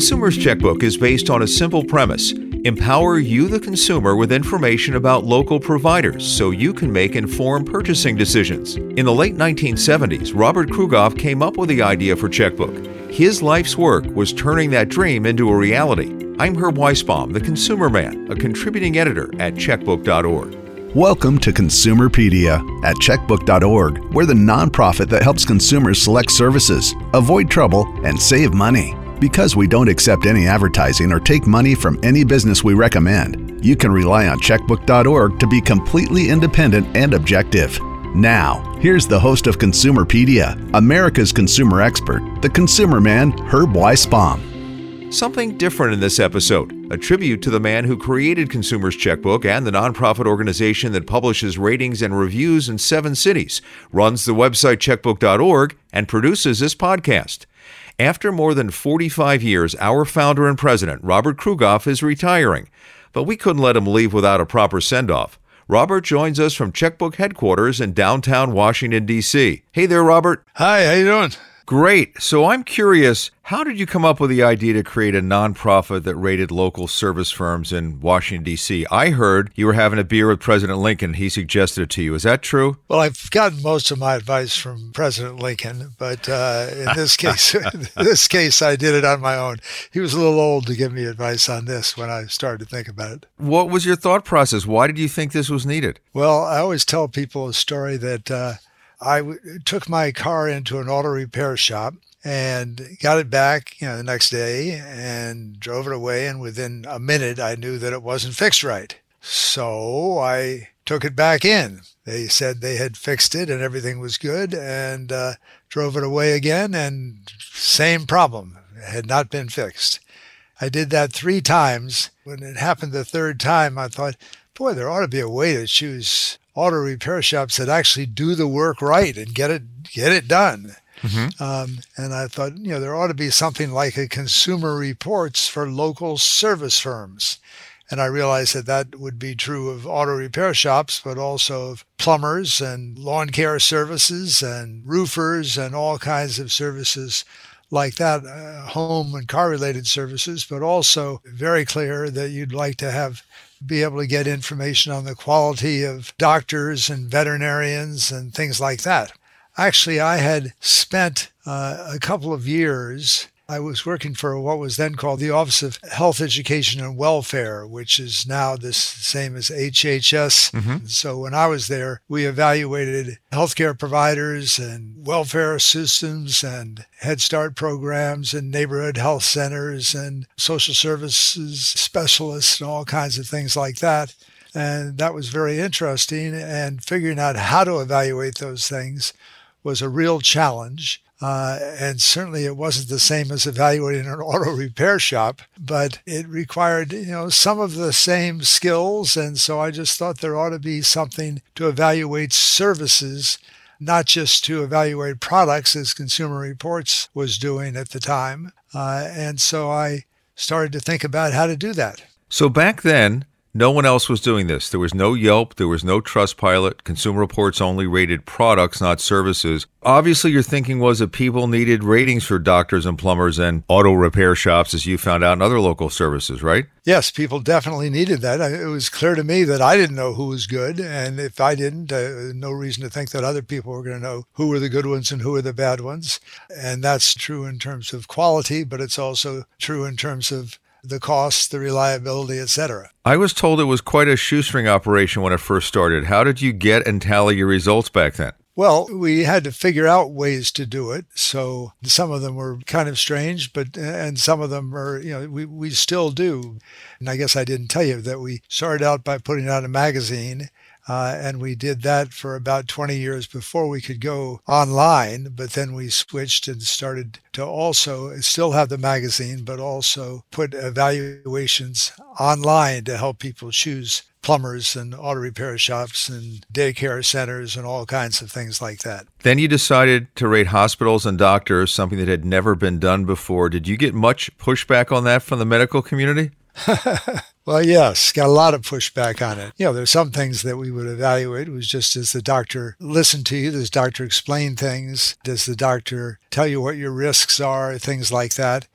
Consumer's Checkbook is based on a simple premise empower you, the consumer, with information about local providers so you can make informed purchasing decisions. In the late 1970s, Robert Krugoff came up with the idea for Checkbook. His life's work was turning that dream into a reality. I'm Herb Weisbaum, the consumer man, a contributing editor at checkbook.org. Welcome to Consumerpedia at checkbook.org. We're the nonprofit that helps consumers select services, avoid trouble, and save money. Because we don't accept any advertising or take money from any business we recommend, you can rely on checkbook.org to be completely independent and objective. Now, here's the host of Consumerpedia, America's consumer expert, the consumer man, Herb Weisbaum. Something different in this episode a tribute to the man who created Consumer's Checkbook and the nonprofit organization that publishes ratings and reviews in seven cities, runs the website checkbook.org, and produces this podcast. After more than 45 years, our founder and president, Robert Krugoff, is retiring. But we couldn't let him leave without a proper send off. Robert joins us from Checkbook headquarters in downtown Washington, D.C. Hey there, Robert. Hi, how you doing? Great. So I'm curious, how did you come up with the idea to create a nonprofit that rated local service firms in Washington, D.C.? I heard you were having a beer with President Lincoln. He suggested it to you. Is that true? Well, I've gotten most of my advice from President Lincoln, but uh, in this case, in this case, I did it on my own. He was a little old to give me advice on this when I started to think about it. What was your thought process? Why did you think this was needed? Well, I always tell people a story that. Uh, I w- took my car into an auto repair shop and got it back, you know, the next day and drove it away. And within a minute, I knew that it wasn't fixed right. So I took it back in. They said they had fixed it and everything was good and uh, drove it away again. And same problem, it had not been fixed. I did that three times. When it happened the third time, I thought, boy, there ought to be a way to choose auto repair shops that actually do the work right and get it get it done. Mm-hmm. Um, and I thought, you know, there ought to be something like a consumer reports for local service firms. And I realized that that would be true of auto repair shops, but also of plumbers and lawn care services and roofers and all kinds of services like that, uh, home and car related services, but also very clear that you'd like to have be able to get information on the quality of doctors and veterinarians and things like that. Actually, I had spent uh, a couple of years I was working for what was then called the Office of Health Education and Welfare, which is now the same as HHS. Mm-hmm. So when I was there, we evaluated healthcare providers and welfare systems and Head Start programs and neighborhood health centers and social services specialists and all kinds of things like that. And that was very interesting. And figuring out how to evaluate those things was a real challenge. Uh, and certainly it wasn't the same as evaluating an auto repair shop, but it required, you know, some of the same skills. And so I just thought there ought to be something to evaluate services, not just to evaluate products as Consumer Reports was doing at the time. Uh, and so I started to think about how to do that. So back then, no one else was doing this. There was no Yelp, there was no Trustpilot. Consumer Reports only rated products, not services. Obviously, your thinking was that people needed ratings for doctors and plumbers and auto repair shops, as you found out in other local services, right? Yes, people definitely needed that. It was clear to me that I didn't know who was good. And if I didn't, uh, no reason to think that other people were going to know who were the good ones and who were the bad ones. And that's true in terms of quality, but it's also true in terms of the cost, the reliability, etc. I was told it was quite a shoestring operation when it first started. How did you get and tally your results back then? Well, we had to figure out ways to do it. So some of them were kind of strange, but and some of them are, you know, we, we still do. And I guess I didn't tell you that we started out by putting out a magazine uh, and we did that for about 20 years before we could go online. But then we switched and started to also still have the magazine, but also put evaluations online to help people choose plumbers and auto repair shops and daycare centers and all kinds of things like that. Then you decided to rate hospitals and doctors, something that had never been done before. Did you get much pushback on that from the medical community? well, yes, got a lot of pushback on it. You know, there's some things that we would evaluate. It was just does the doctor listen to you? Does the doctor explain things? Does the doctor tell you what your risks are? Things like that.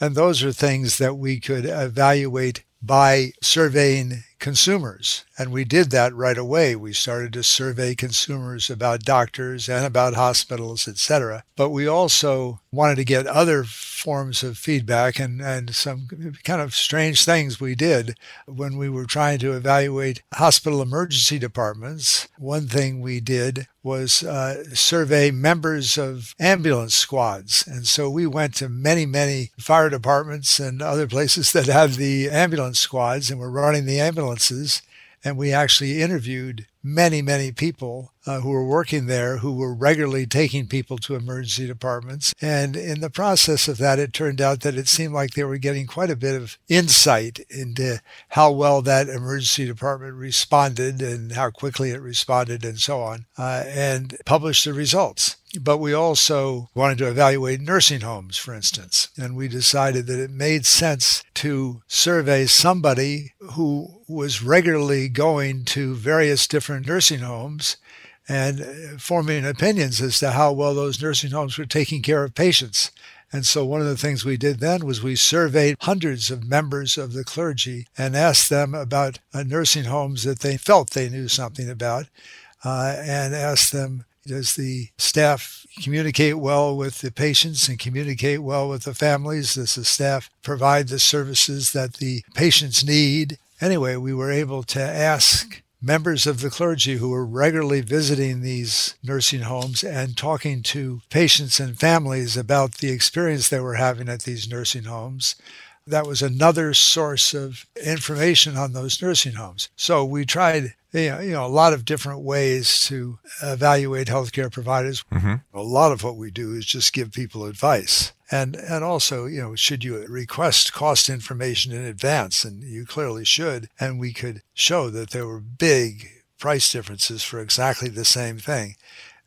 And those are things that we could evaluate by surveying consumers. And we did that right away. We started to survey consumers about doctors and about hospitals, etc. But we also wanted to get other forms of feedback and, and some kind of strange things we did when we were trying to evaluate hospital emergency departments. One thing we did was uh, survey members of ambulance squads. And so we went to many, many fire departments and other places that have the ambulance squads and were running the ambulances. And we actually interviewed many, many people uh, who were working there who were regularly taking people to emergency departments. And in the process of that, it turned out that it seemed like they were getting quite a bit of insight into how well that emergency department responded and how quickly it responded and so on, uh, and published the results. But we also wanted to evaluate nursing homes, for instance, and we decided that it made sense to survey somebody who was regularly going to various different nursing homes and uh, forming opinions as to how well those nursing homes were taking care of patients. And so one of the things we did then was we surveyed hundreds of members of the clergy and asked them about uh, nursing homes that they felt they knew something about uh, and asked them, does the staff communicate well with the patients and communicate well with the families? Does the staff provide the services that the patients need? Anyway, we were able to ask members of the clergy who were regularly visiting these nursing homes and talking to patients and families about the experience they were having at these nursing homes. That was another source of information on those nursing homes. So we tried you know, a lot of different ways to evaluate healthcare providers. Mm-hmm. A lot of what we do is just give people advice. And, and also, you know, should you request cost information in advance? And you clearly should. And we could show that there were big price differences for exactly the same thing.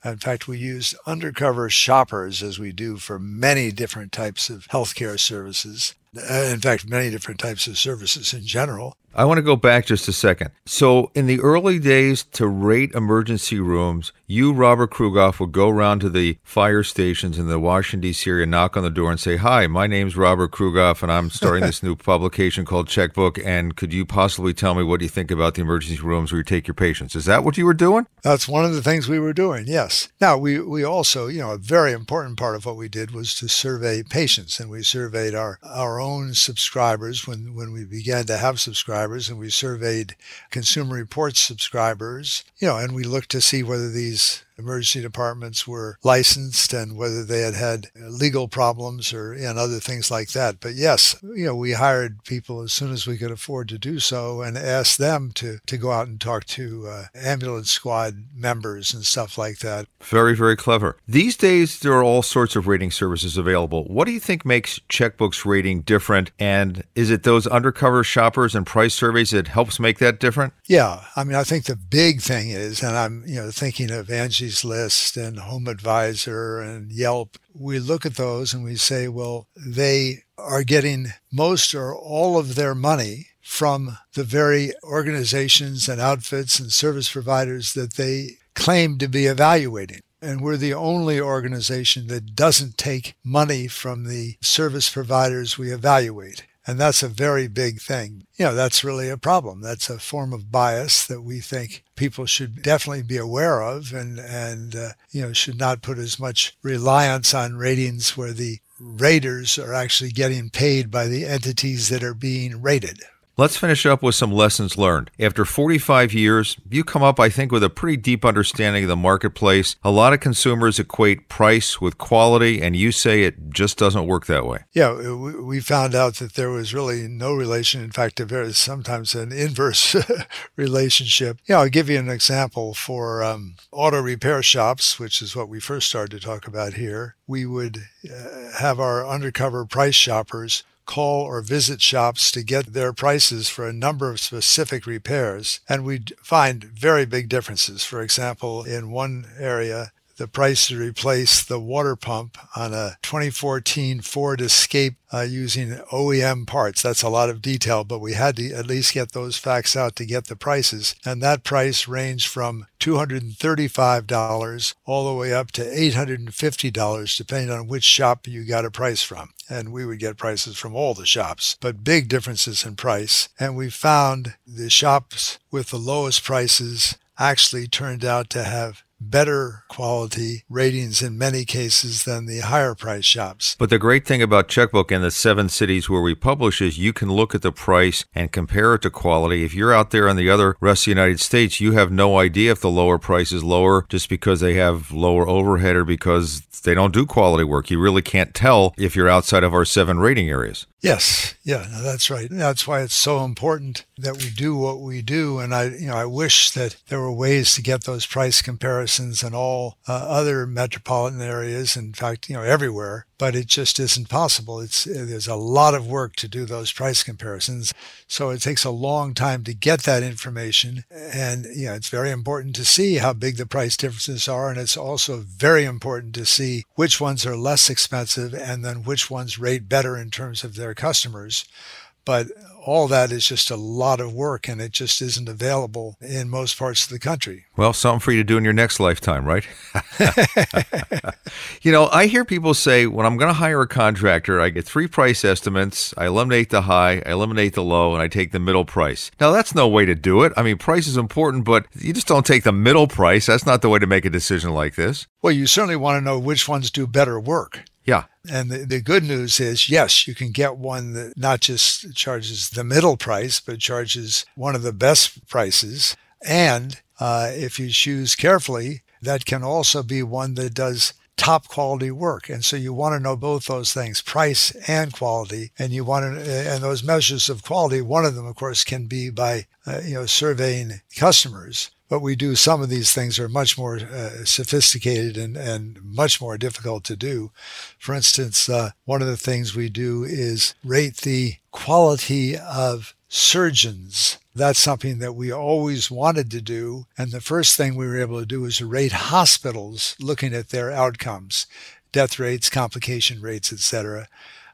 In fact, we used undercover shoppers as we do for many different types of healthcare services. Uh, in fact, many different types of services in general. I want to go back just a second. So, in the early days to rate emergency rooms, you, Robert Krugoff, would go around to the fire stations in the Washington, D.C. area, knock on the door, and say, Hi, my name's Robert Krugoff, and I'm starting this new publication called Checkbook. And could you possibly tell me what you think about the emergency rooms where you take your patients? Is that what you were doing? That's one of the things we were doing, yes. Now, we, we also, you know, a very important part of what we did was to survey patients, and we surveyed our, our own subscribers when, when we began to have subscribers, and we surveyed Consumer Reports subscribers, you know, and we looked to see whether these emergency departments were licensed and whether they had had legal problems or and other things like that. But yes, you know, we hired people as soon as we could afford to do so and asked them to, to go out and talk to uh, ambulance squad members and stuff like that. Very, very clever. These days, there are all sorts of rating services available. What do you think makes Checkbook's rating different? And is it those undercover shoppers and price surveys that helps make that different? Yeah. I mean, I think the big thing is, and I'm, you know, thinking of Angie Angie's List and Home Advisor and Yelp, we look at those and we say, well, they are getting most or all of their money from the very organizations and outfits and service providers that they claim to be evaluating. And we're the only organization that doesn't take money from the service providers we evaluate. And that's a very big thing. You know, that's really a problem. That's a form of bias that we think people should definitely be aware of and, and uh, you know, should not put as much reliance on ratings where the raters are actually getting paid by the entities that are being rated. Let's finish up with some lessons learned. After 45 years, you come up, I think, with a pretty deep understanding of the marketplace. A lot of consumers equate price with quality, and you say it just doesn't work that way. Yeah, we found out that there was really no relation. In fact, there is sometimes an inverse relationship. Yeah, I'll give you an example for um, auto repair shops, which is what we first started to talk about here. We would uh, have our undercover price shoppers call or visit shops to get their prices for a number of specific repairs, and we'd find very big differences. For example, in one area, the price to replace the water pump on a 2014 Ford Escape uh, using OEM parts. That's a lot of detail, but we had to at least get those facts out to get the prices. And that price ranged from $235 all the way up to $850, depending on which shop you got a price from. And we would get prices from all the shops, but big differences in price. And we found the shops with the lowest prices actually turned out to have better quality ratings in many cases than the higher price shops. But the great thing about Checkbook and the seven cities where we publish is you can look at the price and compare it to quality. If you're out there in the other rest of the United States, you have no idea if the lower price is lower just because they have lower overhead or because they don't do quality work. You really can't tell if you're outside of our seven rating areas. Yes, yeah, that's right. That's why it's so important that we do what we do. And I, you know, I wish that there were ways to get those price comparisons in all uh, other metropolitan areas. In fact, you know, everywhere but it just isn't possible. It's there's a lot of work to do those price comparisons, so it takes a long time to get that information. And you know, it's very important to see how big the price differences are, and it's also very important to see which ones are less expensive and then which ones rate better in terms of their customers. But all that is just a lot of work and it just isn't available in most parts of the country. Well, something for you to do in your next lifetime, right? you know, I hear people say when I'm going to hire a contractor, I get three price estimates, I eliminate the high, I eliminate the low, and I take the middle price. Now, that's no way to do it. I mean, price is important, but you just don't take the middle price. That's not the way to make a decision like this. Well, you certainly want to know which ones do better work. And the, the good news is, yes, you can get one that not just charges the middle price, but charges one of the best prices. And uh, if you choose carefully, that can also be one that does top quality work. And so you want to know both those things, price and quality. And you want to, and those measures of quality, one of them, of course, can be by, uh, you know, surveying customers but we do some of these things are much more uh, sophisticated and, and much more difficult to do. For instance, uh, one of the things we do is rate the quality of surgeons. That's something that we always wanted to do. And the first thing we were able to do was rate hospitals looking at their outcomes, death rates, complication rates, etc.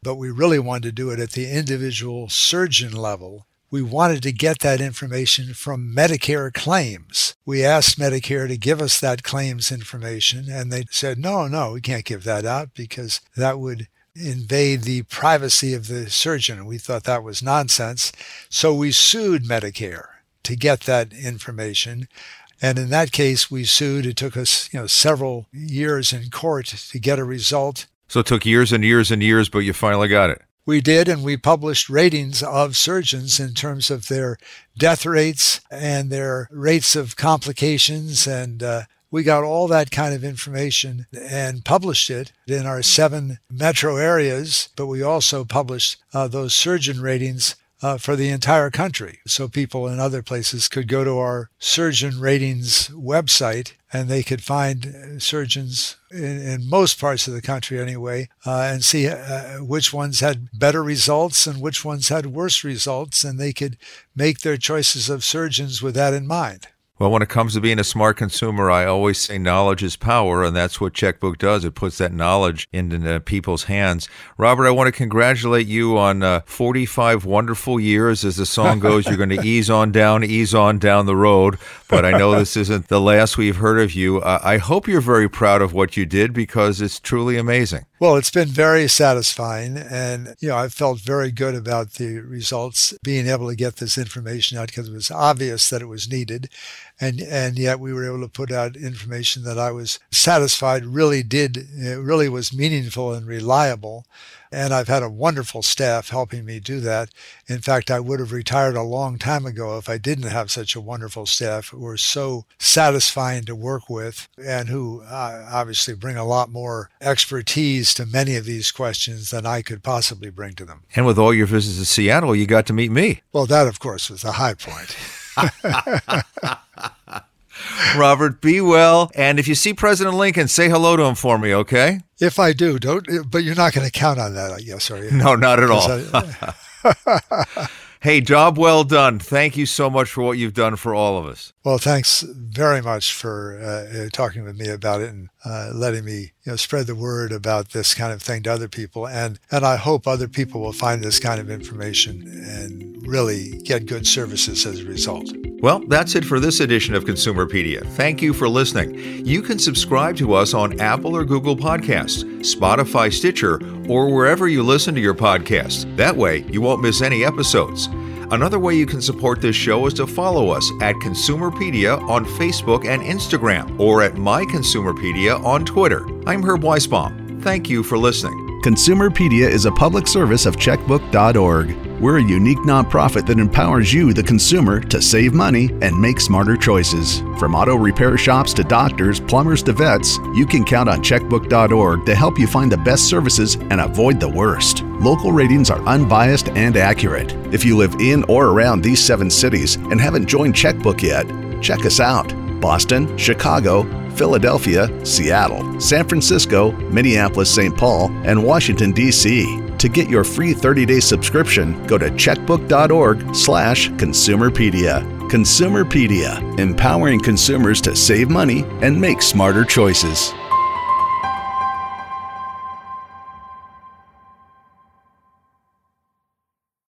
But we really wanted to do it at the individual surgeon level we wanted to get that information from Medicare claims. We asked Medicare to give us that claims information, and they said, no, no, we can't give that out because that would invade the privacy of the surgeon. We thought that was nonsense. So we sued Medicare to get that information. And in that case, we sued. It took us, you know, several years in court to get a result. So it took years and years and years, but you finally got it we did, and we published ratings of surgeons in terms of their death rates and their rates of complications. And uh, we got all that kind of information and published it in our seven metro areas, but we also published uh, those surgeon ratings uh, for the entire country. So people in other places could go to our surgeon ratings website and they could find surgeons in, in most parts of the country anyway uh, and see uh, which ones had better results and which ones had worse results and they could make their choices of surgeons with that in mind. Well, when it comes to being a smart consumer, I always say knowledge is power, and that's what Checkbook does. It puts that knowledge into people's hands. Robert, I want to congratulate you on uh, 45 wonderful years. As the song goes, you're going to ease on down, ease on down the road. But I know this isn't the last we've heard of you. Uh, I hope you're very proud of what you did because it's truly amazing. Well, it's been very satisfying. And, you know, I felt very good about the results, being able to get this information out because it was obvious that it was needed. And, and yet we were able to put out information that I was satisfied really did, it really was meaningful and reliable. And I've had a wonderful staff helping me do that. In fact, I would have retired a long time ago if I didn't have such a wonderful staff who are so satisfying to work with and who uh, obviously bring a lot more expertise to many of these questions than I could possibly bring to them. And with all your visits to Seattle, you got to meet me. Well, that, of course, was the high point. Robert, be well. And if you see President Lincoln, say hello to him for me, okay? If I do, don't. But you're not going to count on that, I guess, are you? No, not at all. I, Hey, job well done. Thank you so much for what you've done for all of us. Well, thanks very much for uh, uh, talking with me about it and uh, letting me you know, spread the word about this kind of thing to other people. And, and I hope other people will find this kind of information and really get good services as a result. Well, that's it for this edition of Consumerpedia. Thank you for listening. You can subscribe to us on Apple or Google Podcasts, Spotify, Stitcher, or wherever you listen to your podcasts. That way, you won't miss any episodes. Another way you can support this show is to follow us at Consumerpedia on Facebook and Instagram, or at My Consumerpedia on Twitter. I'm Herb Weisbaum. Thank you for listening. Consumerpedia is a public service of checkbook.org. We're a unique nonprofit that empowers you, the consumer, to save money and make smarter choices. From auto repair shops to doctors, plumbers to vets, you can count on checkbook.org to help you find the best services and avoid the worst. Local ratings are unbiased and accurate. If you live in or around these seven cities and haven't joined Checkbook yet, check us out. Boston, Chicago, Philadelphia, Seattle, San Francisco, Minneapolis, St. Paul, and Washington, D.C. To get your free 30-day subscription, go to checkbook.org slash consumerpedia. Consumerpedia, empowering consumers to save money and make smarter choices.